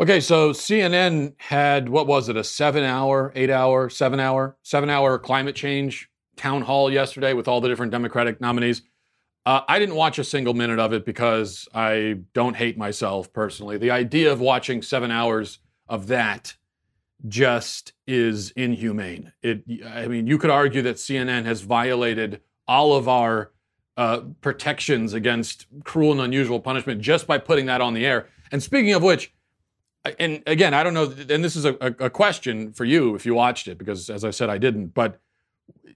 Okay, so CNN had what was it, a seven hour, eight hour, seven hour, seven hour climate change town hall yesterday with all the different Democratic nominees. Uh, I didn't watch a single minute of it because I don't hate myself personally. The idea of watching seven hours of that just is inhumane. It, I mean, you could argue that CNN has violated all of our uh, protections against cruel and unusual punishment just by putting that on the air. And speaking of which, and again, I don't know, and this is a, a question for you if you watched it, because as I said, I didn't, but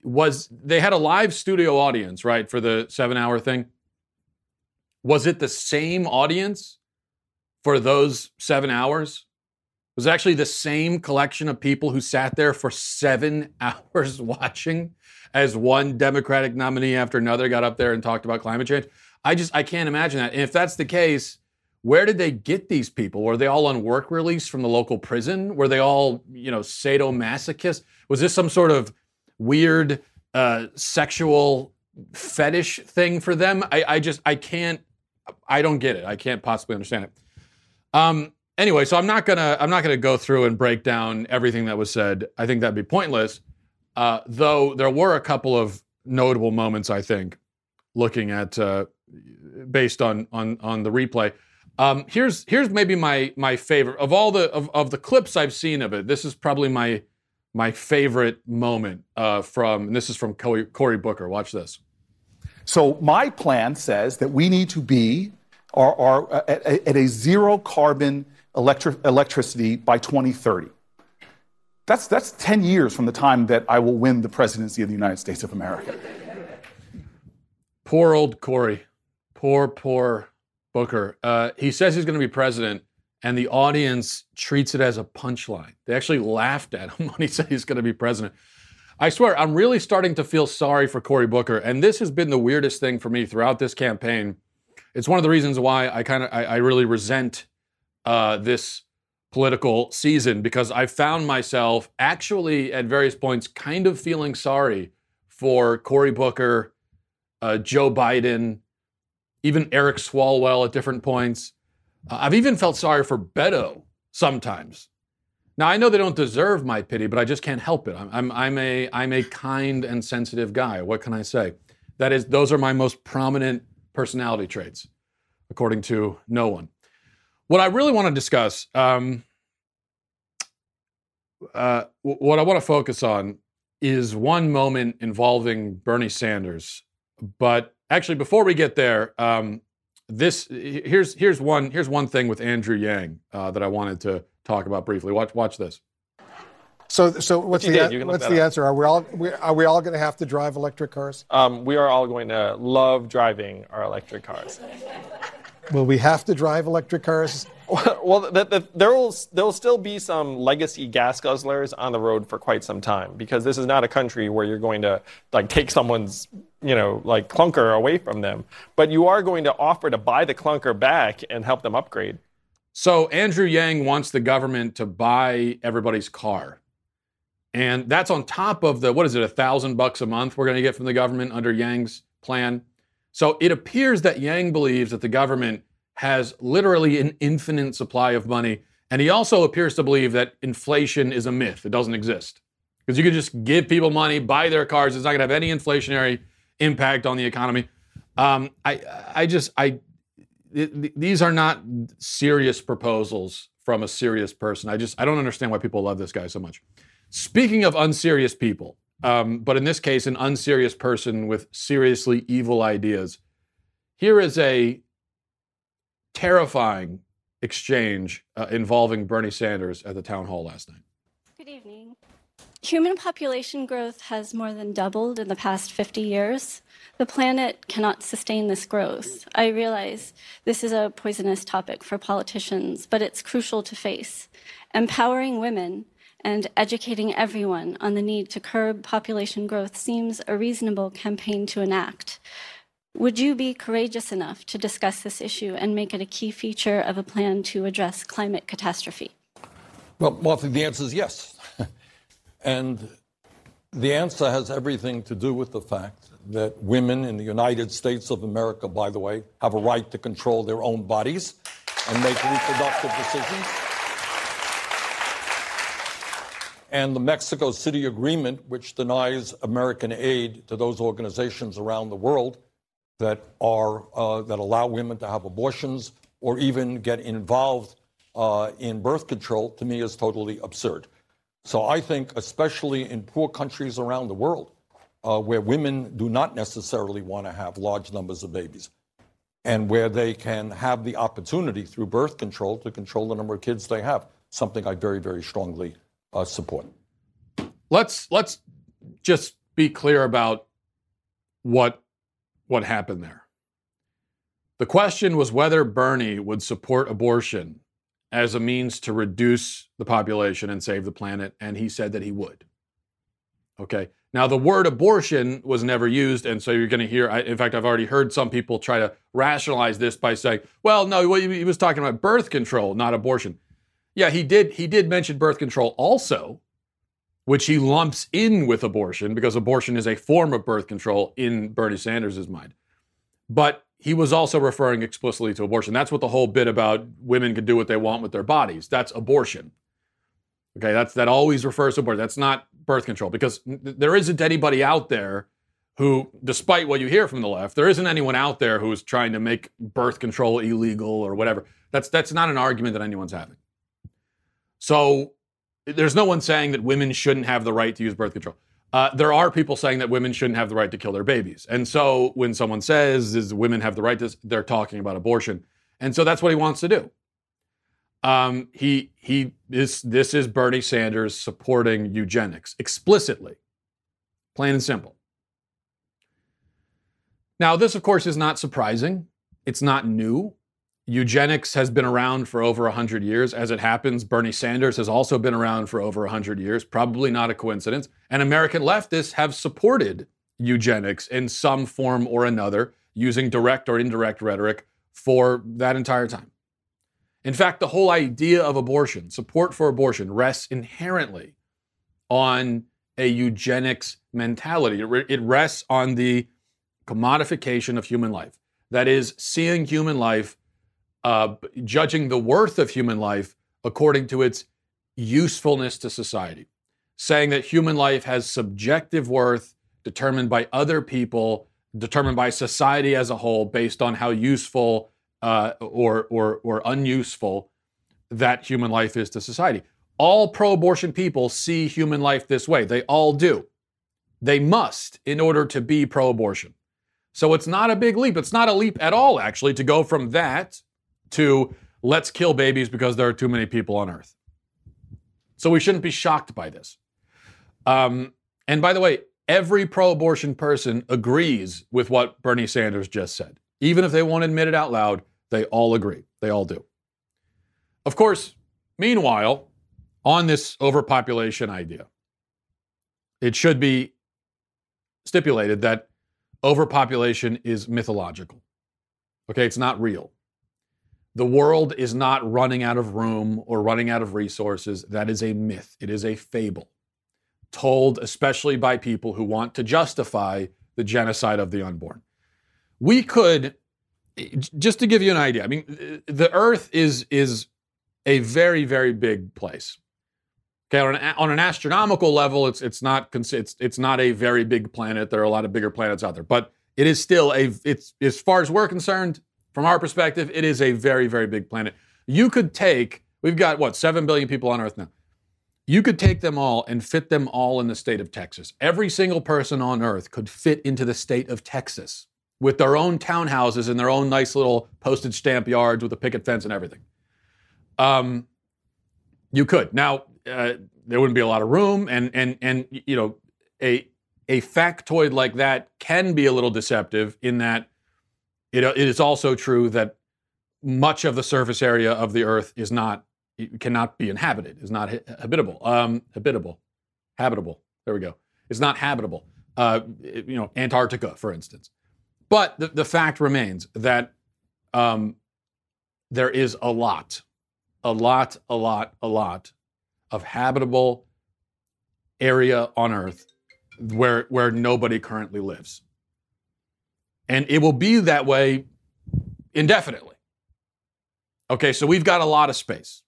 was they had a live studio audience, right, for the seven hour thing? Was it the same audience for those seven hours? was actually the same collection of people who sat there for seven hours watching as one Democratic nominee after another got up there and talked about climate change. I just I can't imagine that. And if that's the case, where did they get these people? Were they all on work release from the local prison? Were they all, you know, sadomasochists? Was this some sort of weird uh, sexual fetish thing for them? I, I just I can't I don't get it. I can't possibly understand it. Um, anyway, so I'm not gonna I'm not gonna go through and break down everything that was said. I think that'd be pointless. Uh, though there were a couple of notable moments, I think, looking at uh, based on on on the replay. Um, here's here's maybe my my favorite of all the of, of the clips I've seen of it. This is probably my my favorite moment uh, from. this is from Cory, Cory Booker. Watch this. So my plan says that we need to be are, are uh, at, at, a zero carbon electri- electricity by 2030. That's, that's 10 years from the time that I will win the presidency of the United States of America. Poor old Cory. Poor, poor Booker. Uh, he says he's going to be president, and the audience treats it as a punchline. They actually laughed at him when he said he's going to be president. I swear, I'm really starting to feel sorry for Cory Booker, and this has been the weirdest thing for me throughout this campaign. It's one of the reasons why I kind of I, I, really resent uh, this political season because I found myself actually at various points kind of feeling sorry for Cory Booker, uh, Joe Biden, even Eric Swalwell at different points. Uh, I've even felt sorry for Beto sometimes. Now I know they don't deserve my pity, but I just can't help it. I'm, I'm, I'm a I'm a kind and sensitive guy. What can I say? That is, those are my most prominent personality traits, according to no one. What I really want to discuss, um, uh, what I want to focus on is one moment involving Bernie Sanders. But actually, before we get there, um, this here's here's one here's one thing with Andrew Yang uh, that I wanted to talk about briefly. Watch watch this. So, so what's the what's the answer? Are we all we, are we all going to have to drive electric cars? Um, we are all going to love driving our electric cars. Will we have to drive electric cars? Well, the, the, there will there will still be some legacy gas guzzlers on the road for quite some time because this is not a country where you're going to like take someone's you know like clunker away from them, but you are going to offer to buy the clunker back and help them upgrade. So Andrew Yang wants the government to buy everybody's car. And that's on top of the, what is it, a thousand bucks a month we're going to get from the government under Yang's plan. So it appears that Yang believes that the government has literally an infinite supply of money. And he also appears to believe that inflation is a myth, it doesn't exist. Because you can just give people money, buy their cars, it's not going to have any inflationary impact on the economy. Um, I, I just, I, these are not serious proposals from a serious person. I just, I don't understand why people love this guy so much. Speaking of unserious people, um, but in this case, an unserious person with seriously evil ideas. Here is a terrifying exchange uh, involving Bernie Sanders at the town hall last night. Good evening. Human population growth has more than doubled in the past 50 years. The planet cannot sustain this growth. I realize this is a poisonous topic for politicians, but it's crucial to face. Empowering women and educating everyone on the need to curb population growth seems a reasonable campaign to enact. Would you be courageous enough to discuss this issue and make it a key feature of a plan to address climate catastrophe? Well, Martha, the answer is yes. and the answer has everything to do with the fact that women in the United States of America, by the way, have a right to control their own bodies and make reproductive decisions. And the Mexico City Agreement, which denies American aid to those organizations around the world that are uh, that allow women to have abortions or even get involved uh, in birth control, to me is totally absurd. So I think, especially in poor countries around the world, uh, where women do not necessarily want to have large numbers of babies, and where they can have the opportunity through birth control to control the number of kids they have, something I very, very strongly uh, support. Let's let's just be clear about what what happened there. The question was whether Bernie would support abortion as a means to reduce the population and save the planet, and he said that he would. Okay. Now, the word abortion was never used, and so you're going to hear. In fact, I've already heard some people try to rationalize this by saying, "Well, no, he was talking about birth control, not abortion." Yeah, he did. He did mention birth control also, which he lumps in with abortion because abortion is a form of birth control in Bernie Sanders' mind. But he was also referring explicitly to abortion. That's what the whole bit about women can do what they want with their bodies. That's abortion. Okay, that's that always refers to abortion. That's not birth control because there isn't anybody out there who, despite what you hear from the left, there isn't anyone out there who's trying to make birth control illegal or whatever. That's that's not an argument that anyone's having. So there's no one saying that women shouldn't have the right to use birth control. Uh, there are people saying that women shouldn't have the right to kill their babies. And so when someone says, "Is women have the right to?" they're talking about abortion. And so that's what he wants to do. Um, he he is this is Bernie Sanders supporting eugenics explicitly, plain and simple. Now, this of course is not surprising. It's not new. Eugenics has been around for over 100 years. As it happens, Bernie Sanders has also been around for over 100 years, probably not a coincidence. And American leftists have supported eugenics in some form or another, using direct or indirect rhetoric for that entire time. In fact, the whole idea of abortion, support for abortion, rests inherently on a eugenics mentality. It rests on the commodification of human life. That is, seeing human life, uh, judging the worth of human life according to its usefulness to society. Saying that human life has subjective worth determined by other people, determined by society as a whole, based on how useful uh, or, or, or unuseful that human life is to society. All pro abortion people see human life this way. They all do. They must in order to be pro abortion. So it's not a big leap. It's not a leap at all, actually, to go from that to let's kill babies because there are too many people on earth. So we shouldn't be shocked by this. Um, and by the way, every pro abortion person agrees with what Bernie Sanders just said. Even if they won't admit it out loud, they all agree. They all do. Of course, meanwhile, on this overpopulation idea, it should be stipulated that overpopulation is mythological. Okay, it's not real. The world is not running out of room or running out of resources. That is a myth. It is a fable told especially by people who want to justify the genocide of the unborn. We could just to give you an idea, I mean, uh, the Earth is is a very very big place. Okay, on an, on an astronomical level, it's it's not it's it's not a very big planet. There are a lot of bigger planets out there, but it is still a it's as far as we're concerned, from our perspective, it is a very very big planet. You could take we've got what seven billion people on Earth now. You could take them all and fit them all in the state of Texas. Every single person on Earth could fit into the state of Texas with their own townhouses and their own nice little postage stamp yards with a picket fence and everything. Um, you could now. Uh, there wouldn't be a lot of room, and and and you know a a factoid like that can be a little deceptive in that it, it is also true that much of the surface area of the Earth is not cannot be inhabited, is not habitable, um, habitable, habitable. There we go. It's not habitable. Uh, you know, Antarctica, for instance. But the, the fact remains that um, there is a lot, a lot, a lot, a lot of habitable area on Earth where, where nobody currently lives. And it will be that way indefinitely. Okay, so we've got a lot of space.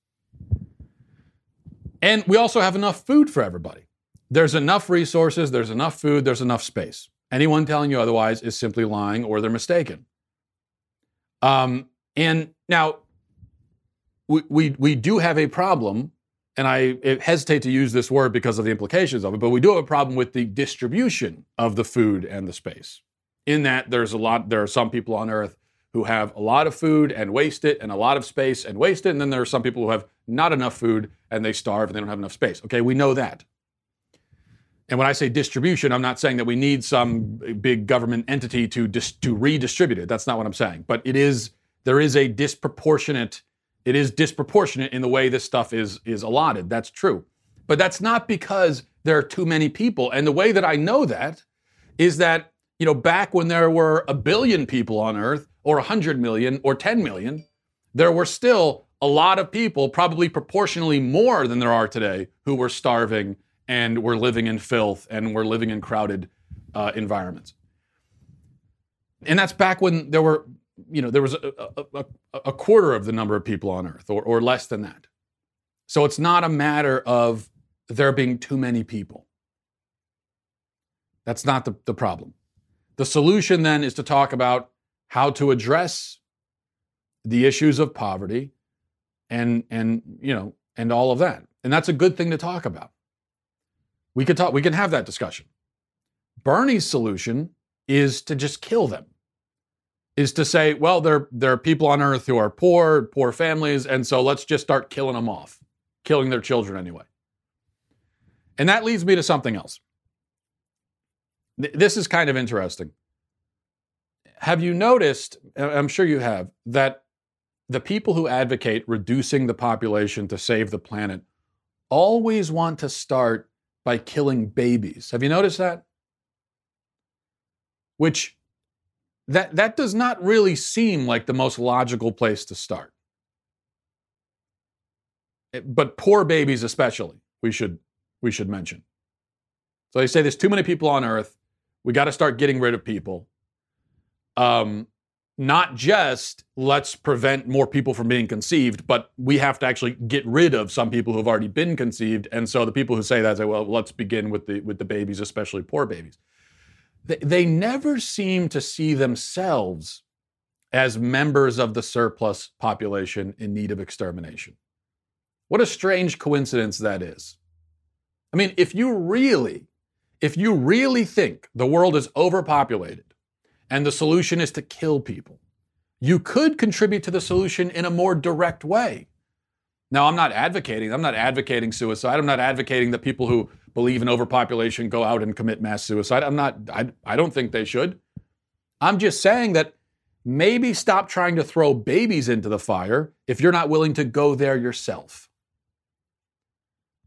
And we also have enough food for everybody. There's enough resources, there's enough food, there's enough space. Anyone telling you otherwise is simply lying or they're mistaken. Um, and now, we, we, we do have a problem, and I hesitate to use this word because of the implications of it, but we do have a problem with the distribution of the food and the space. In that, there's a lot, there are some people on earth who have a lot of food and waste it, and a lot of space and waste it, and then there are some people who have not enough food and they starve and they don't have enough space. Okay, we know that. And when I say distribution, I'm not saying that we need some big government entity to dis- to redistribute it. That's not what I'm saying. But it is there is a disproportionate it is disproportionate in the way this stuff is is allotted. That's true. But that's not because there are too many people. And the way that I know that is that you know back when there were a billion people on earth or 100 million or 10 million, there were still a lot of people, probably proportionally more than there are today, who were starving and we're living in filth and we're living in crowded uh, environments. And that's back when there were, you know, there was a, a, a, quarter of the number of people on Earth or, or less than that. So it's not a matter of there being too many people. That's not the, the problem. The solution then is to talk about how to address the issues of poverty and and you know and all of that. And that's a good thing to talk about. We could talk, we can have that discussion. Bernie's solution is to just kill them. Is to say, well, there, there are people on earth who are poor, poor families, and so let's just start killing them off, killing their children anyway. And that leads me to something else. This is kind of interesting. Have you noticed, I'm sure you have, that the people who advocate reducing the population to save the planet always want to start by killing babies. Have you noticed that? Which that that does not really seem like the most logical place to start. Eh, but poor babies especially, we should we should mention. So they say there's too many people on earth. We got to start getting rid of people. Um, not just let's prevent more people from being conceived, but we have to actually get rid of some people who have already been conceived. And so the people who say that say, well, let's begin with the with the babies, especially poor babies. They, they never seem to see themselves as members of the surplus population in need of extermination. What a strange coincidence that is. I mean, if you really, if you really think the world is overpopulated, and the solution is to kill people. You could contribute to the solution in a more direct way. Now, I'm not advocating, I'm not advocating suicide. I'm not advocating that people who believe in overpopulation go out and commit mass suicide. I'm not, I, I don't think they should. I'm just saying that maybe stop trying to throw babies into the fire if you're not willing to go there yourself.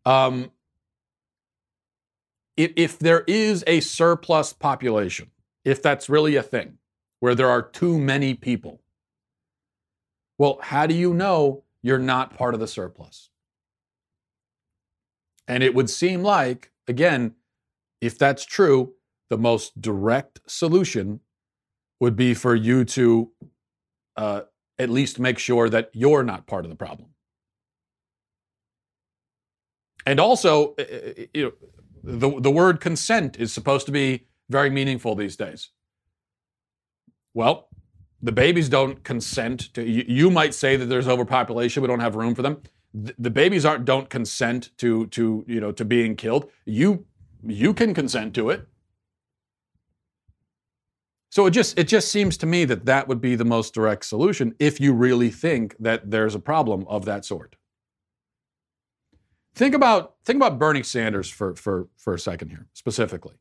Um, if, if there is a surplus population, if that's really a thing, where there are too many people. Well, how do you know you're not part of the surplus? And it would seem like, again, if that's true, the most direct solution would be for you to uh, at least make sure that you're not part of the problem. And also, eh, eh, eh, you know, the, the word consent is supposed to be very meaningful these days? Well, the babies don't consent to. You, you might say that there's overpopulation; we don't have room for them. The, the babies aren't don't consent to to you know to being killed. You you can consent to it. So it just it just seems to me that that would be the most direct solution if you really think that there's a problem of that sort. Think about think about Bernie Sanders for for for a second here specifically.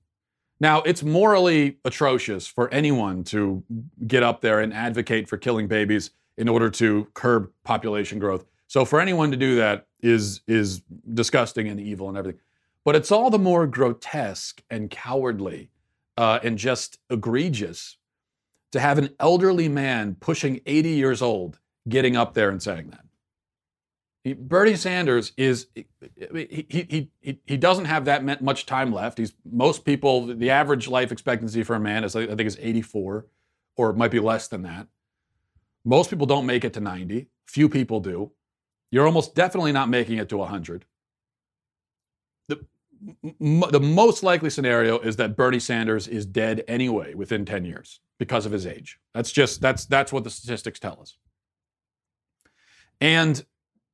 Now, it's morally atrocious for anyone to get up there and advocate for killing babies in order to curb population growth. So for anyone to do that is is disgusting and evil and everything. But it's all the more grotesque and cowardly uh, and just egregious to have an elderly man pushing 80 years old getting up there and saying that. Bernie Sanders is he, he, he, he doesn't have that much time left. He's most people the average life expectancy for a man is I think is 84 or it might be less than that. Most people don't make it to 90. Few people do. You're almost definitely not making it to 100. the m- the most likely scenario is that Bernie Sanders is dead anyway within 10 years because of his age. That's just that's that's what the statistics tell us. And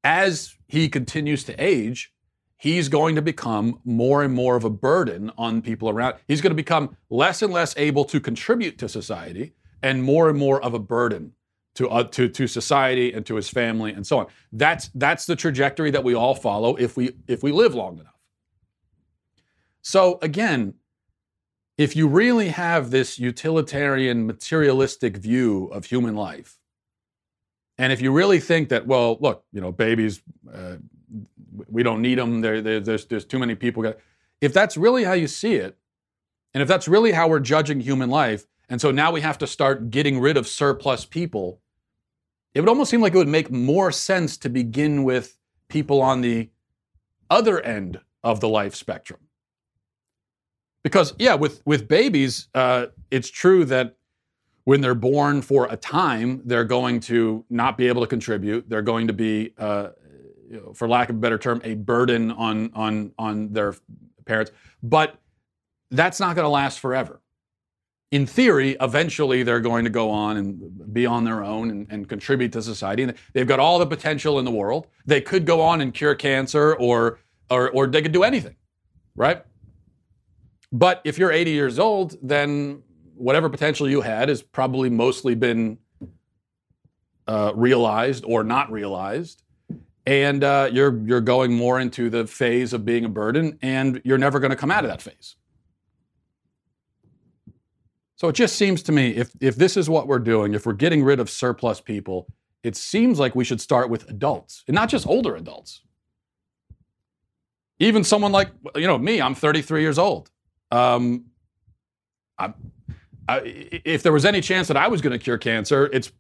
as he continues to age, he's going to become more and more of a burden on people around. He's going to become less and less able to contribute to society and more and more of a burden to, uh, to, to society and to his family and so on. That's, that's the trajectory that we all follow if we, if we live long enough. So again, if you really have this utilitarian, materialistic view of human life, and if you really think that, well, look, you know, babies, uh, we don't need them. There, there, there's, there's too many people. If that's really how you see it, and if that's really how we're judging human life, and so now we have to start getting rid of surplus people, it would almost seem like it would make more sense to begin with people on the other end of the life spectrum. Because, yeah, with, with babies, uh, it's true that when they're born for a time, they're going to not be able to contribute. They're going to be, uh, you know, for lack of a better term, a burden on on on their parents. But that's not going to last forever. In theory, eventually they're going to go on and be on their own and, and contribute to society. And they've got all the potential in the world. They could go on and cure cancer, or or or they could do anything, right? But if you're 80 years old, then whatever potential you had has probably mostly been uh, realized or not realized, and uh, you're you're going more into the phase of being a burden, and you're never going to come out of that phase. So it just seems to me if if this is what we're doing, if we're getting rid of surplus people, it seems like we should start with adults, and not just older adults. Even someone like you know me, I'm 33 years old. Um, I, If there was any chance that I was going to cure cancer, it's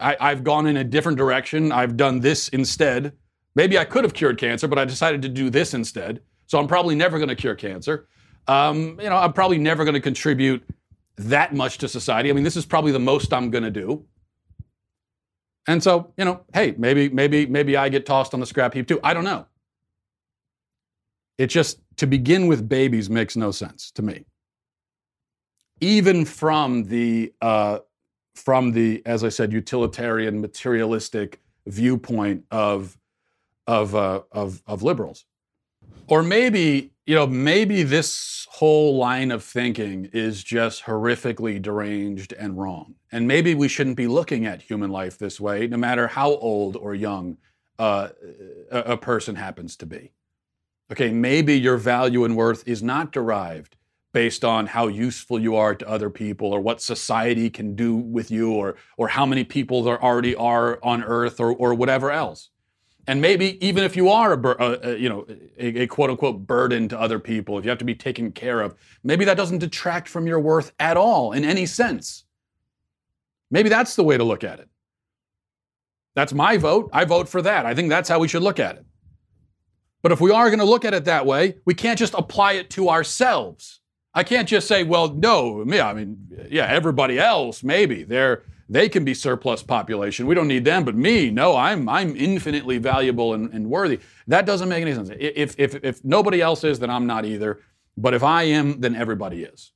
I, I've gone in a different direction. I've done this instead. Maybe I could have cured cancer, but I decided to do this instead. So I'm probably never going to cure cancer. Um, you know, I'm probably never going to contribute that much to society. I mean, this is probably the most I'm going to do. And so, you know, hey, maybe, maybe, maybe I get tossed on the scrap heap too. I don't know. It just to begin with babies makes no sense to me even from the uh, from the as I said utilitarian materialistic viewpoint of of uh, of of liberals, or maybe you know maybe this whole line of thinking is just horrifically deranged and wrong, and maybe we shouldn't be looking at human life this way, no matter how old or young uh, a, a person happens to be. Okay, maybe your value and worth is not derived based on how useful you are to other people or what society can do with you or, or how many people there already are on earth or, or whatever else. And maybe even if you are a, uh, you know a, a, quote unquote burden to other people, if you have to be taken care of, maybe that doesn't detract from your worth at all in any sense. Maybe that's the way to look at it. That's my vote. I vote for that. I think that's how we should look at it. But if we are going to look at it that way, we can't just apply it to ourselves. I can't just say, well, no, yeah, I mean, yeah, everybody else maybe they're they can be surplus population. We don't need them, but me, no, I'm I'm infinitely valuable and, and worthy. That doesn't make any sense. If if if nobody else is, then I'm not either. But if I am, then everybody is.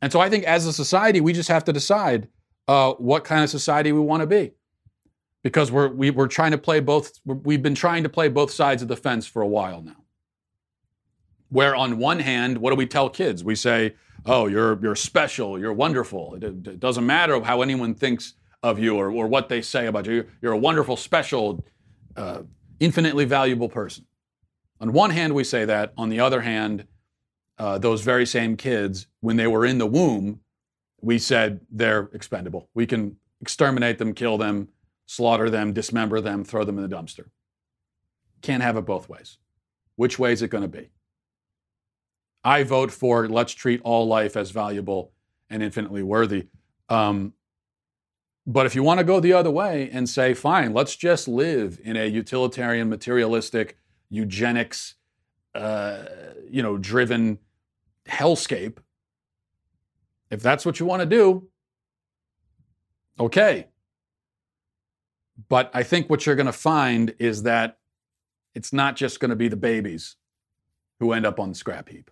And so I think as a society, we just have to decide uh, what kind of society we want to be, because we're we, are we are trying to play both. We've been trying to play both sides of the fence for a while now where on one hand, what do we tell kids? We say, "Oh, you're you're special, you're wonderful. It, it doesn't matter how anyone thinks of you or, or what they say about you. You're a wonderful, special, uh, infinitely valuable person." On one hand, we say that. On the other hand, uh, those very same kids, when they were in the womb, we said they're expendable. We can exterminate them, kill them, slaughter them, dismember them, throw them in the dumpster. Can't have it both ways. Which way is it going to be? I vote for let's treat all life as valuable and infinitely worthy. Um, but if you want to go the other way and say, fine, let's just live in a utilitarian, materialistic, eugenics, uh, you know, driven hellscape, if that's what you want to do, okay. But I think what you're going to find is that it's not just going to be the babies who end up on the scrap heap.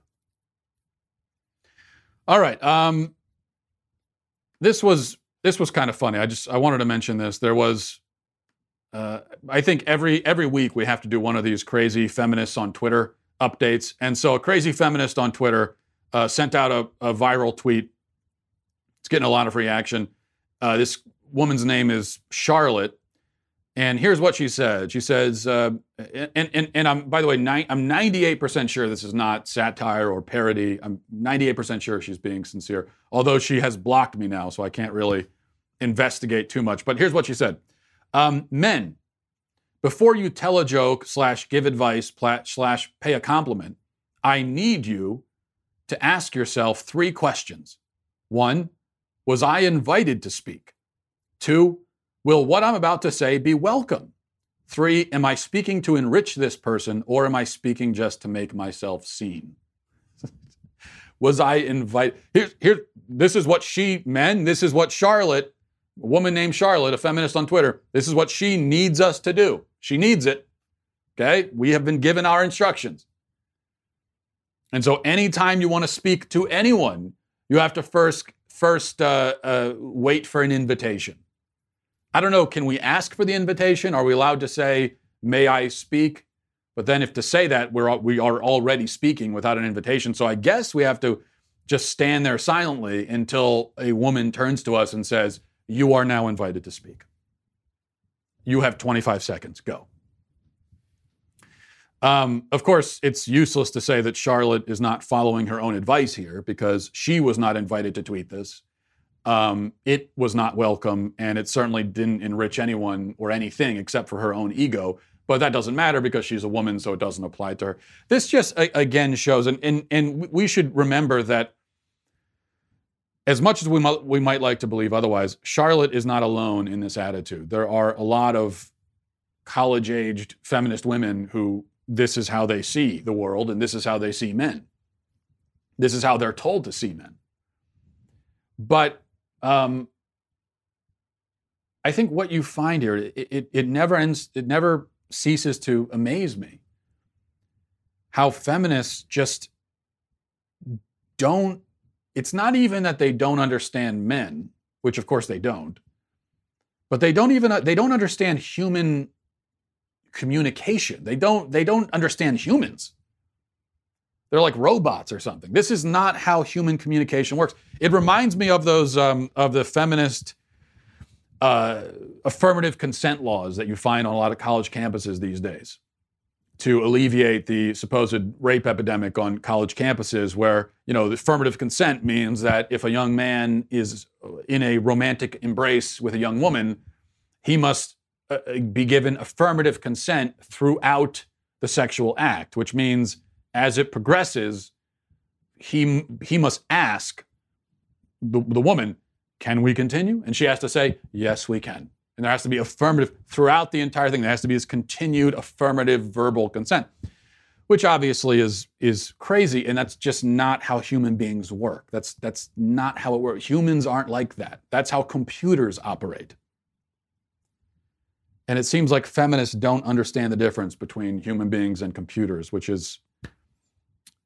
All right. Um, this was this was kind of funny. I just I wanted to mention this. There was, uh, I think every every week we have to do one of these crazy feminists on Twitter updates, and so a crazy feminist on Twitter uh, sent out a, a, viral tweet. It's getting a lot of reaction. Uh, this woman's name is Charlotte, and here's what she said. She says, uh, and, and, and I'm, by the way, ni- I'm 98% sure this is not satire or parody. I'm 98% sure she's being sincere, although she has blocked me now, so I can't really investigate too much. But here's what she said um, Men, before you tell a joke, slash give advice, slash pay a compliment, I need you to ask yourself three questions. One, was I invited to speak? Two, Will what I'm about to say be welcome? Three, am I speaking to enrich this person or am I speaking just to make myself seen? Was I invited? Here, here, this is what she, men, this is what Charlotte, a woman named Charlotte, a feminist on Twitter, this is what she needs us to do. She needs it. Okay? We have been given our instructions. And so anytime you want to speak to anyone, you have to first, first uh, uh, wait for an invitation. I don't know, can we ask for the invitation? Are we allowed to say, may I speak? But then if to say that, we're, we are already speaking without an invitation. So I guess we have to just stand there silently until a woman turns to us and says, you are now invited to speak. You have 25 seconds. Go. Um, of course, it's useless to say that Charlotte is not following her own advice here because she was not invited to tweet this um, it was not welcome, and it certainly didn't enrich anyone or anything except for her own ego. But that doesn't matter because she's a woman, so it doesn't apply to her. This just again shows, and and, and we should remember that as much as we might, we might like to believe otherwise, Charlotte is not alone in this attitude. There are a lot of college aged feminist women who this is how they see the world and this is how they see men. This is how they're told to see men. But um, I think what you find here, it, it, it never ends, it never ceases to amaze me how feminists just don't, it's not even that they don't understand men, which of course they don't, but they don't even, they don't understand human communication. They don't, they don't understand humans. They're like robots or something. This is not how human communication works. It reminds me of those um, of the feminist uh, affirmative consent laws that you find on a lot of college campuses these days to alleviate the supposed rape epidemic on college campuses where you know affirmative consent means that if a young man is in a romantic embrace with a young woman he must uh, be given affirmative consent throughout the sexual act which means as it progresses, he he must ask the, the woman, "Can we continue?" And she has to say, "Yes, we can." And there has to be affirmative throughout the entire thing. There has to be this continued affirmative verbal consent, which obviously is is crazy, and that's just not how human beings work. That's that's not how it works. Humans aren't like that. That's how computers operate. And it seems like feminists don't understand the difference between human beings and computers, which is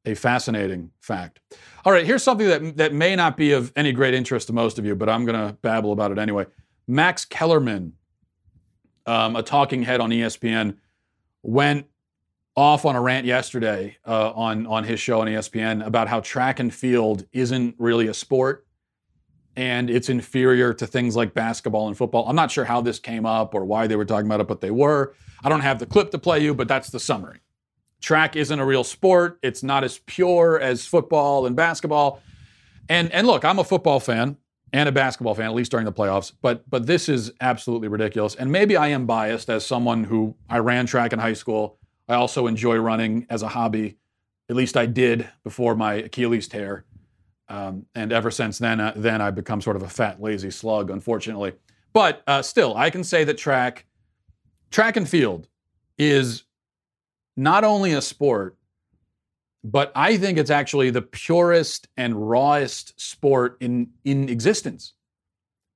a fascinating fact. All right, here's something that, that may not be of any great interest to most of you, but I'm going to babble about it anyway. Max Kellerman, um, a talking head on ESPN, went off on a rant yesterday uh, on, on his show on ESPN about how track and field isn't really a sport and it's inferior to things like basketball and football. I'm not sure how this came up or why they were talking about it, but they were. I don't have the clip to play you, but that's the summary track isn't a real sport. It's not as pure as football and basketball. And and look, I'm a football fan and a basketball fan, at least during the playoffs. But but this is absolutely ridiculous. And maybe I am biased as someone who I ran track in high school. I also enjoy running as a hobby. At least I did before my Achilles tear. Um, and ever since then, uh, then I've become sort of a fat, lazy slug, unfortunately. But uh, still, I can say that track, track and field, is not only a sport, but I think it's actually the purest and rawest sport in, in existence.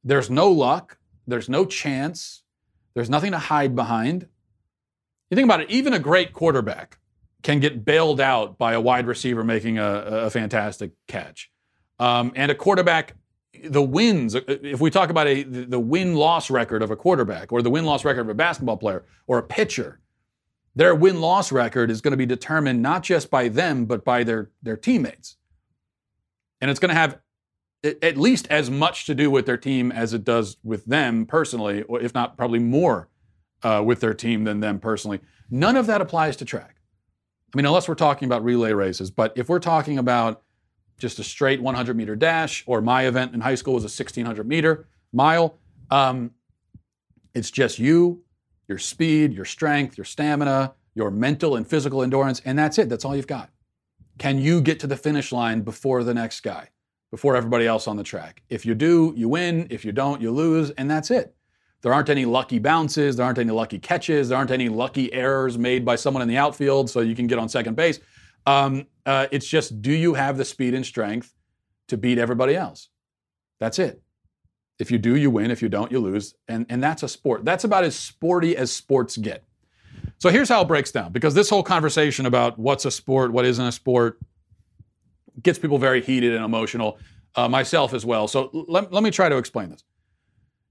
There's no luck, there's no chance, there's nothing to hide behind. You think about it, even a great quarterback can get bailed out by a wide receiver making a, a fantastic catch. Um, and a quarterback, the wins, if we talk about a, the win loss record of a quarterback or the win loss record of a basketball player or a pitcher, their win loss record is going to be determined not just by them, but by their, their teammates. And it's going to have at least as much to do with their team as it does with them personally, or if not probably more uh, with their team than them personally. None of that applies to track. I mean, unless we're talking about relay races, but if we're talking about just a straight 100 meter dash, or my event in high school was a 1600 meter mile, um, it's just you, your speed, your strength, your stamina, your mental and physical endurance, and that's it. That's all you've got. Can you get to the finish line before the next guy, before everybody else on the track? If you do, you win. If you don't, you lose, and that's it. There aren't any lucky bounces, there aren't any lucky catches, there aren't any lucky errors made by someone in the outfield so you can get on second base. Um, uh, it's just do you have the speed and strength to beat everybody else? That's it. If you do, you win. If you don't, you lose. And, and that's a sport. That's about as sporty as sports get. So here's how it breaks down because this whole conversation about what's a sport, what isn't a sport, gets people very heated and emotional, uh, myself as well. So let, let me try to explain this.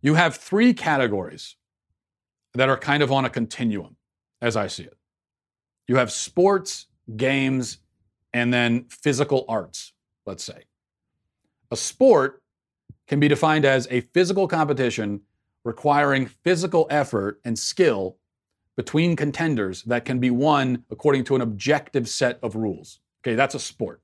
You have three categories that are kind of on a continuum, as I see it. You have sports, games, and then physical arts, let's say. A sport can be defined as a physical competition requiring physical effort and skill between contenders that can be won according to an objective set of rules. Okay, that's a sport.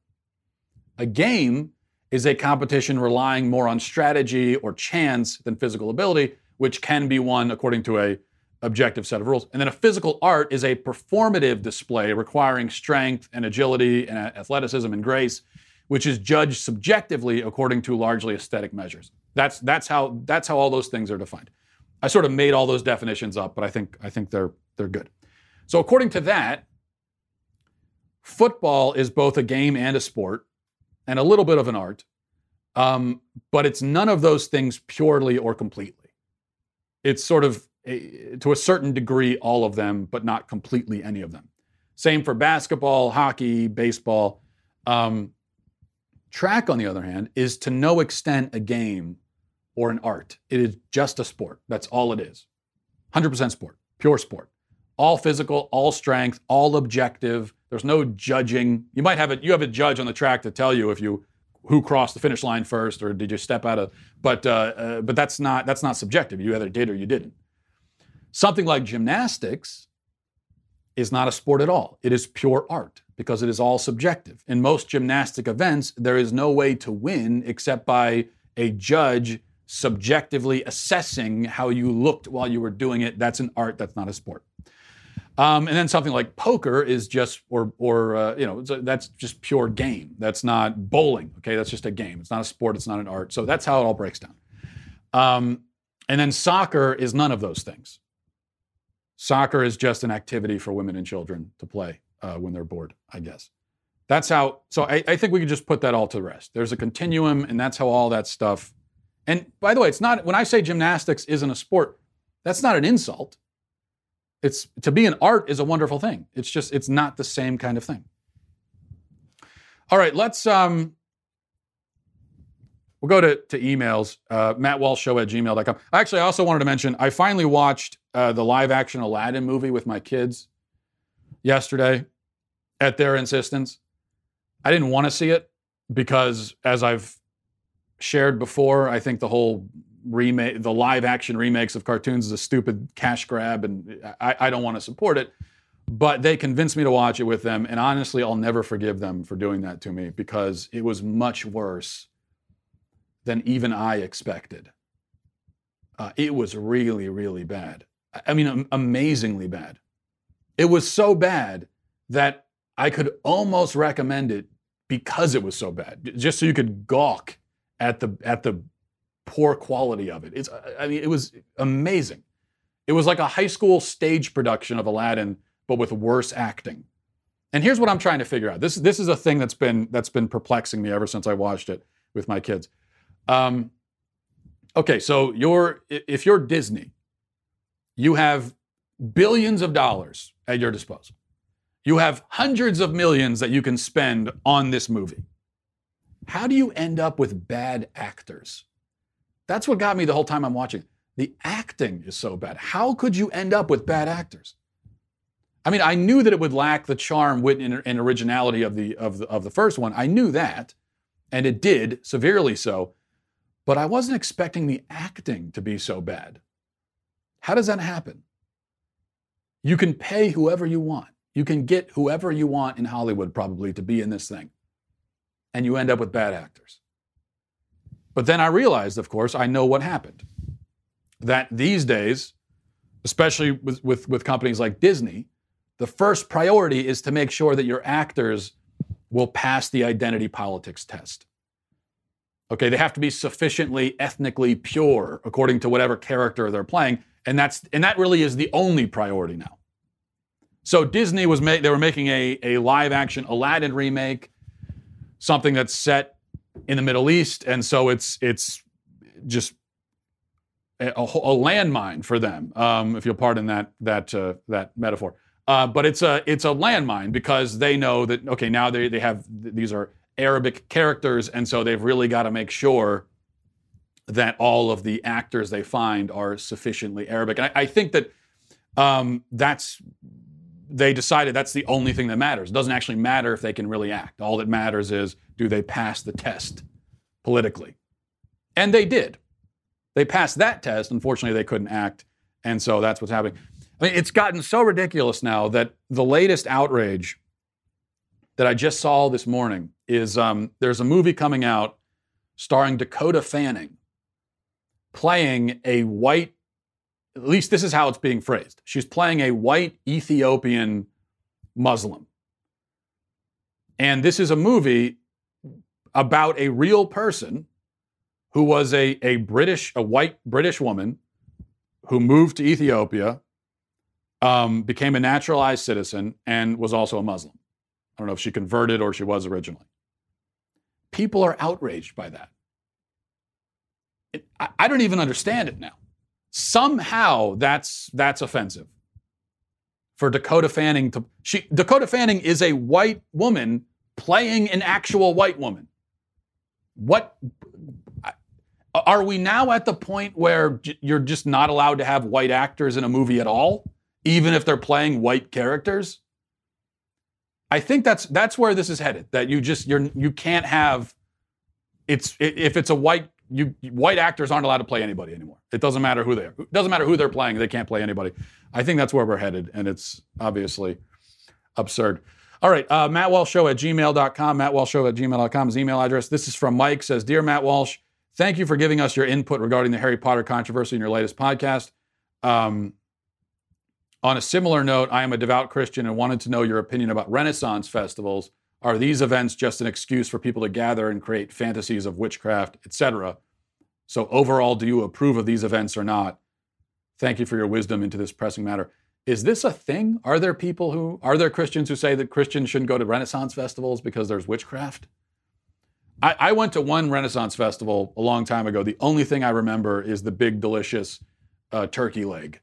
A game is a competition relying more on strategy or chance than physical ability, which can be won according to a objective set of rules. And then a physical art is a performative display requiring strength and agility and athleticism and grace, which is judged subjectively according to largely aesthetic measures. That's that's how that's how all those things are defined. I sort of made all those definitions up, but I think I think they're they're good. So according to that, football is both a game and a sport and a little bit of an art, um, but it's none of those things purely or completely. It's sort of, a, to a certain degree, all of them, but not completely any of them. Same for basketball, hockey, baseball. Um, track, on the other hand, is to no extent a game or an art. It is just a sport. That's all it is. 100% sport, pure sport. All physical, all strength, all objective, there's no judging. You might have a you have a judge on the track to tell you if you who crossed the finish line first or did you step out of. But uh, uh, but that's not that's not subjective. You either did or you didn't. Something like gymnastics is not a sport at all. It is pure art because it is all subjective. In most gymnastic events, there is no way to win except by a judge subjectively assessing how you looked while you were doing it. That's an art, that's not a sport. Um, and then something like poker is just, or, or uh, you know, that's just pure game. That's not bowling. Okay, that's just a game. It's not a sport. It's not an art. So that's how it all breaks down. Um, and then soccer is none of those things. Soccer is just an activity for women and children to play uh, when they're bored, I guess. That's how, so I, I think we can just put that all to rest. There's a continuum, and that's how all that stuff. And by the way, it's not, when I say gymnastics isn't a sport, that's not an insult it's to be an art is a wonderful thing. It's just it's not the same kind of thing. All right, let's um we'll go to, to emails. Uh, Matt Walsh Show at gmail.com. I actually, I also wanted to mention I finally watched uh, the live action Aladdin movie with my kids yesterday at their insistence. I didn't want to see it because, as I've shared before, I think the whole remake, the live action remakes of cartoons is a stupid cash grab, and I, I don't want to support it. But they convinced me to watch it with them, and honestly, I'll never forgive them for doing that to me because it was much worse than even I expected. Uh, it was really, really bad. I mean, amazingly bad. It was so bad that I could almost recommend it because it was so bad, just so you could gawk at the at the poor quality of it. It's, I mean, it was amazing. It was like a high school stage production of Aladdin, but with worse acting. And here's what I'm trying to figure out. This, this is a thing that's been that's been perplexing me ever since I watched it with my kids. Um, okay, so you're if you're Disney, you have billions of dollars at your disposal. You have hundreds of millions that you can spend on this movie. How do you end up with bad actors? That's what got me the whole time I'm watching. The acting is so bad. How could you end up with bad actors? I mean, I knew that it would lack the charm, wit, and originality of the, of the of the first one. I knew that, and it did severely so. But I wasn't expecting the acting to be so bad. How does that happen? You can pay whoever you want. You can get whoever you want in Hollywood probably to be in this thing. And you end up with bad actors. But then I realized, of course, I know what happened. That these days, especially with, with, with companies like Disney, the first priority is to make sure that your actors will pass the identity politics test. Okay, they have to be sufficiently ethnically pure according to whatever character they're playing, and that's and that really is the only priority now. So Disney was ma- they were making a, a live action Aladdin remake, something that's set in the Middle East, and so it's it's just a, a, a landmine for them, um, if you'll pardon that that uh, that metaphor. Uh, but it's a it's a landmine because they know that okay now they they have these are Arabic characters and so they've really got to make sure that all of the actors they find are sufficiently Arabic. And I, I think that um, that's they decided that's the only thing that matters. It doesn't actually matter if they can really act. All that matters is do they pass the test politically, and they did. They passed that test. Unfortunately, they couldn't act, and so that's what's happening. I mean, it's gotten so ridiculous now that the latest outrage that I just saw this morning is um, there's a movie coming out starring Dakota Fanning playing a white, at least this is how it's being phrased. She's playing a white Ethiopian Muslim. And this is a movie about a real person who was a, a British, a white British woman who moved to Ethiopia um, became a naturalized citizen, and was also a Muslim. I don't know if she converted or she was originally. People are outraged by that. It, I, I don't even understand it now. Somehow that's that's offensive for Dakota Fanning to she Dakota Fanning is a white woman playing an actual white woman. What are we now at the point where you're just not allowed to have white actors in a movie at all? even if they're playing white characters. I think that's that's where this is headed. That you just you're you can't have it's if it's a white you white actors aren't allowed to play anybody anymore. It doesn't matter who they are. It doesn't matter who they're playing. They can't play anybody. I think that's where we're headed, and it's obviously absurd. All right, uh, Matt Walsh Show at gmail.com. Matt Walsh Show at gmail.com is email address. This is from Mike. Says, Dear Matt Walsh, thank you for giving us your input regarding the Harry Potter controversy in your latest podcast. Um, on a similar note, I am a devout Christian and wanted to know your opinion about Renaissance festivals. Are these events just an excuse for people to gather and create fantasies of witchcraft, etc.? So, overall, do you approve of these events or not? Thank you for your wisdom into this pressing matter. Is this a thing? Are there people who, are there Christians who say that Christians shouldn't go to Renaissance festivals because there's witchcraft? I, I went to one Renaissance festival a long time ago. The only thing I remember is the big, delicious uh, turkey leg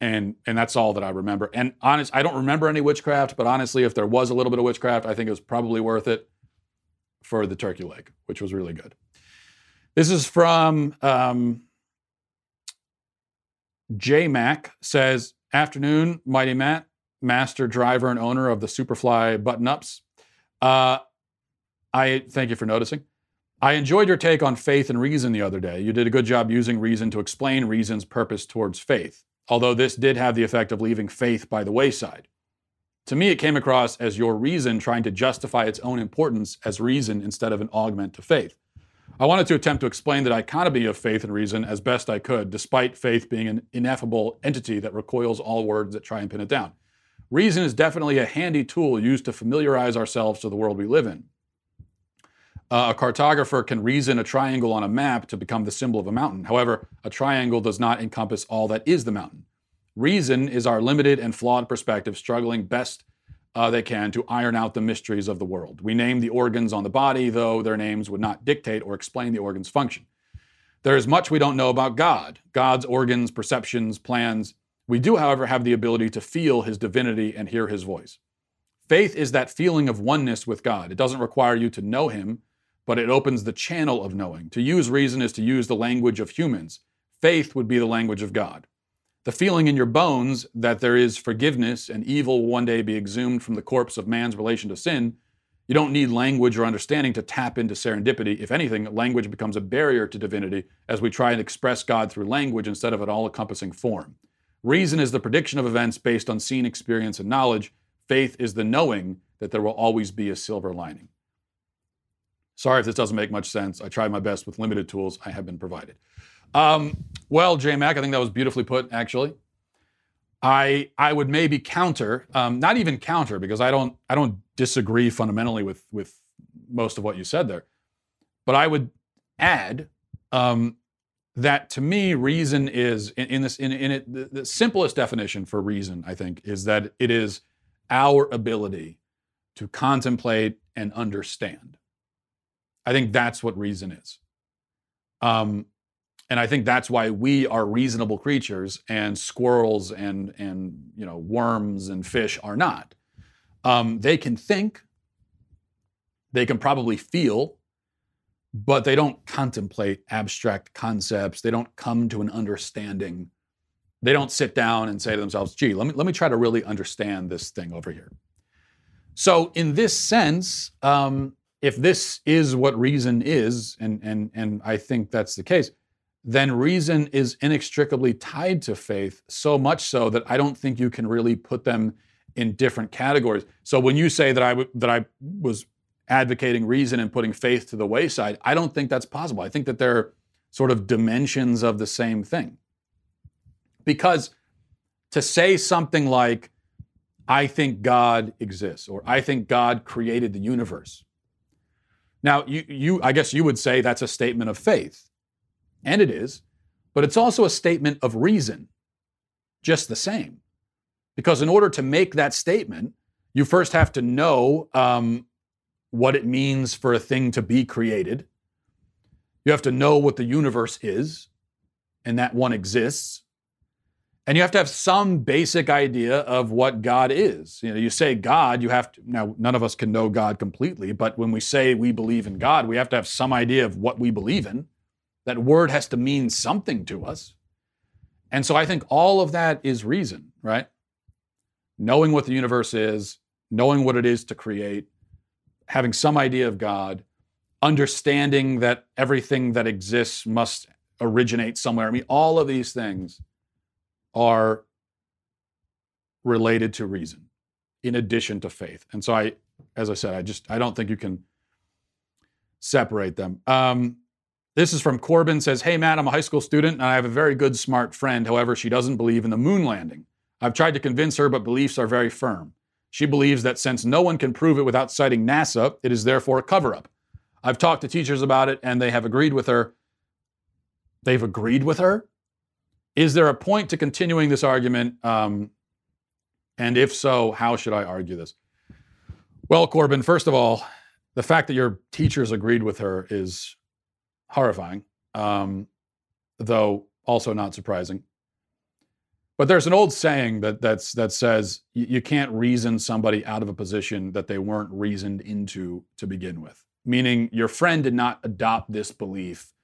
and and that's all that I remember. And honest, I don't remember any witchcraft, but honestly, if there was a little bit of witchcraft, I think it was probably worth it for the turkey leg, which was really good. This is from um, J Mac says, "Afternoon, Mighty Matt, master driver and owner of the Superfly button ups. Uh, I thank you for noticing." I enjoyed your take on faith and reason the other day. You did a good job using reason to explain reason's purpose towards faith although this did have the effect of leaving faith by the wayside. To me, it came across as your reason trying to justify its own importance as reason instead of an augment to faith. I wanted to attempt to explain the dichotomy of faith and reason as best I could, despite faith being an ineffable entity that recoils all words that try and pin it down. Reason is definitely a handy tool used to familiarize ourselves to the world we live in. Uh, a cartographer can reason a triangle on a map to become the symbol of a mountain. However, a triangle does not encompass all that is the mountain. Reason is our limited and flawed perspective, struggling best uh, they can to iron out the mysteries of the world. We name the organs on the body, though their names would not dictate or explain the organ's function. There is much we don't know about God, God's organs, perceptions, plans. We do, however, have the ability to feel his divinity and hear his voice. Faith is that feeling of oneness with God. It doesn't require you to know Him, but it opens the channel of knowing. To use reason is to use the language of humans. Faith would be the language of God. The feeling in your bones that there is forgiveness and evil will one day be exhumed from the corpse of man's relation to sin. You don't need language or understanding to tap into serendipity. If anything, language becomes a barrier to divinity as we try and express God through language instead of an all encompassing form. Reason is the prediction of events based on seen experience and knowledge. Faith is the knowing that there will always be a silver lining. Sorry if this doesn't make much sense. I tried my best with limited tools I have been provided. Um, well, J Mac, I think that was beautifully put, actually. I I would maybe counter, um, not even counter, because I don't I don't disagree fundamentally with with most of what you said there, but I would add um, that to me, reason is in, in this in, in it the, the simplest definition for reason, I think, is that it is our ability to contemplate and understand. I think that's what reason is. Um, and I think that's why we are reasonable creatures and squirrels and, and you know, worms and fish are not. Um, they can think, they can probably feel, but they don't contemplate abstract concepts. They don't come to an understanding. They don't sit down and say to themselves, gee, let me, let me try to really understand this thing over here. So, in this sense, um, if this is what reason is, and, and, and I think that's the case, then reason is inextricably tied to faith, so much so that I don't think you can really put them in different categories. So when you say that I w- that I was advocating reason and putting faith to the wayside, I don't think that's possible. I think that they're sort of dimensions of the same thing. Because to say something like, I think God exists, or I think God created the universe, now, you, you, I guess you would say that's a statement of faith, and it is, but it's also a statement of reason, just the same. Because in order to make that statement, you first have to know um, what it means for a thing to be created. You have to know what the universe is, and that one exists. And you have to have some basic idea of what God is. You know, you say God, you have to now none of us can know God completely, but when we say we believe in God, we have to have some idea of what we believe in. That word has to mean something to us. And so I think all of that is reason, right? Knowing what the universe is, knowing what it is to create, having some idea of God, understanding that everything that exists must originate somewhere. I mean, all of these things are related to reason in addition to faith. And so I, as I said, I just I don't think you can separate them. Um, this is from Corbin says, Hey Matt, I'm a high school student and I have a very good, smart friend. However, she doesn't believe in the moon landing. I've tried to convince her, but beliefs are very firm. She believes that since no one can prove it without citing NASA, it is therefore a cover up. I've talked to teachers about it and they have agreed with her. They've agreed with her? Is there a point to continuing this argument? Um, and if so, how should I argue this? Well, Corbin, first of all, the fact that your teachers agreed with her is horrifying, um, though also not surprising. But there's an old saying that that's that says you, you can't reason somebody out of a position that they weren't reasoned into to begin with. Meaning, your friend did not adopt this belief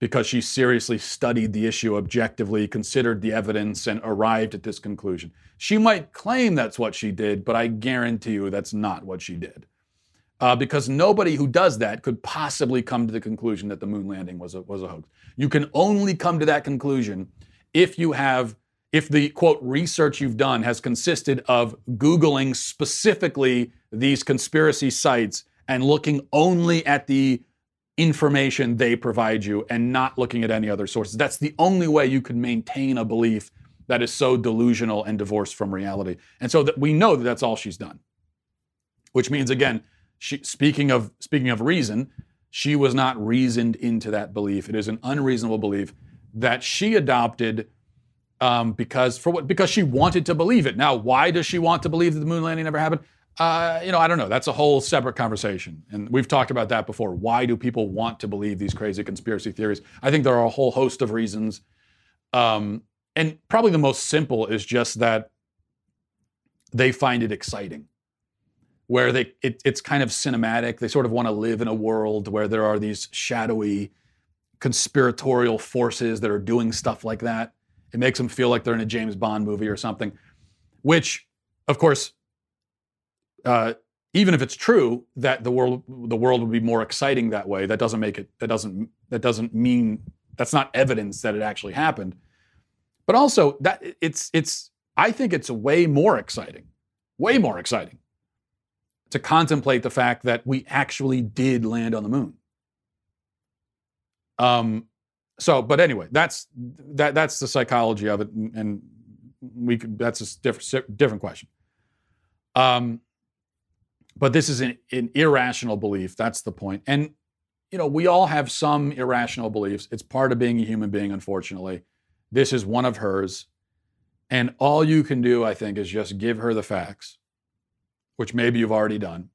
because she seriously studied the issue objectively, considered the evidence, and arrived at this conclusion. She might claim that's what she did, but I guarantee you that's not what she did. Uh, because nobody who does that could possibly come to the conclusion that the moon landing was a, was a hoax. You can only come to that conclusion if you have, if the quote research you've done has consisted of Googling specifically these conspiracy sites and looking only at the information they provide you and not looking at any other sources. That's the only way you can maintain a belief that is so delusional and divorced from reality. And so that we know that that's all she's done. Which means again, she, speaking of speaking of reason, she was not reasoned into that belief. It is an unreasonable belief that she adopted um, because for what because she wanted to believe it. Now, why does she want to believe that the moon landing never happened? Uh, you know, I don't know. That's a whole separate conversation. And we've talked about that before. Why do people want to believe these crazy conspiracy theories? I think there are a whole host of reasons. Um, and probably the most simple is just that they find it exciting. where they it, it's kind of cinematic. They sort of want to live in a world where there are these shadowy conspiratorial forces that are doing stuff like that. It makes them feel like they're in a James Bond movie or something, which, of course, uh, even if it's true that the world the world would be more exciting that way, that doesn't make it that doesn't that doesn't mean that's not evidence that it actually happened. But also that it's it's I think it's way more exciting, way more exciting to contemplate the fact that we actually did land on the moon. Um, so, but anyway, that's that that's the psychology of it, and, and we could that's a different different question. Um, but this is an, an irrational belief. That's the point. And you know, we all have some irrational beliefs. It's part of being a human being, unfortunately. This is one of hers. And all you can do, I think, is just give her the facts, which maybe you've already done.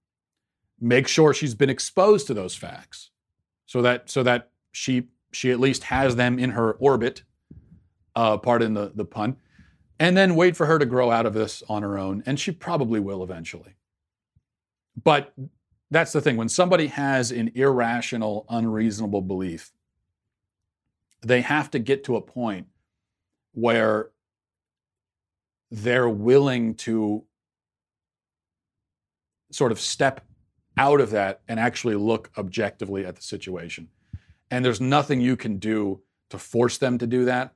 Make sure she's been exposed to those facts so that so that she she at least has them in her orbit, uh, pardon the, the pun, and then wait for her to grow out of this on her own. And she probably will eventually. But that's the thing. When somebody has an irrational, unreasonable belief, they have to get to a point where they're willing to sort of step out of that and actually look objectively at the situation. And there's nothing you can do to force them to do that.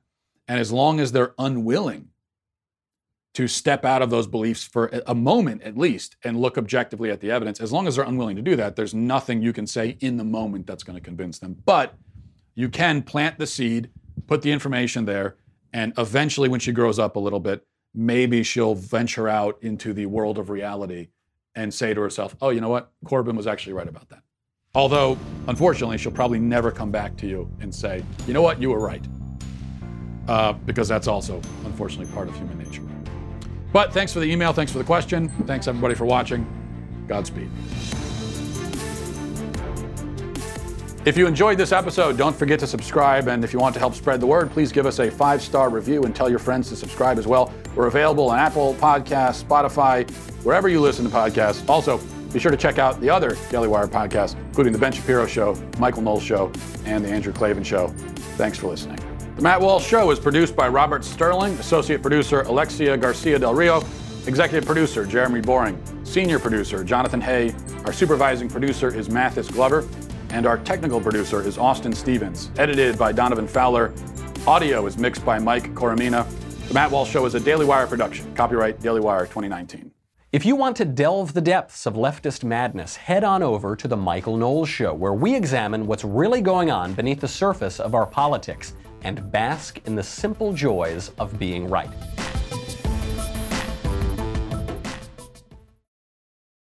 And as long as they're unwilling to step out of those beliefs for a moment at least and look objectively at the evidence, as long as they're unwilling to do that, there's nothing you can say in the moment that's going to convince them. But you can plant the seed, put the information there, and eventually, when she grows up a little bit, maybe she'll venture out into the world of reality and say to herself, oh, you know what? Corbin was actually right about that. Although, unfortunately, she'll probably never come back to you and say, you know what, you were right. Uh, because that's also, unfortunately, part of human nature. But thanks for the email. Thanks for the question. Thanks, everybody, for watching. Godspeed. If you enjoyed this episode, don't forget to subscribe. And if you want to help spread the word, please give us a five star review and tell your friends to subscribe as well. We're available on Apple Podcasts, Spotify, wherever you listen to podcasts. Also, be sure to check out the other Daily Wire podcasts, including The Ben Shapiro Show, Michael Knowles Show, and The Andrew Klavan Show. Thanks for listening. The Matt Walsh Show is produced by Robert Sterling, Associate Producer Alexia Garcia Del Rio, Executive Producer Jeremy Boring, Senior Producer Jonathan Hay, our Supervising Producer is Mathis Glover, and our Technical Producer is Austin Stevens. Edited by Donovan Fowler. Audio is mixed by Mike Coromina. The Matt Walsh Show is a Daily Wire production. Copyright Daily Wire 2019. If you want to delve the depths of leftist madness, head on over to The Michael Knowles Show, where we examine what's really going on beneath the surface of our politics and bask in the simple joys of being right.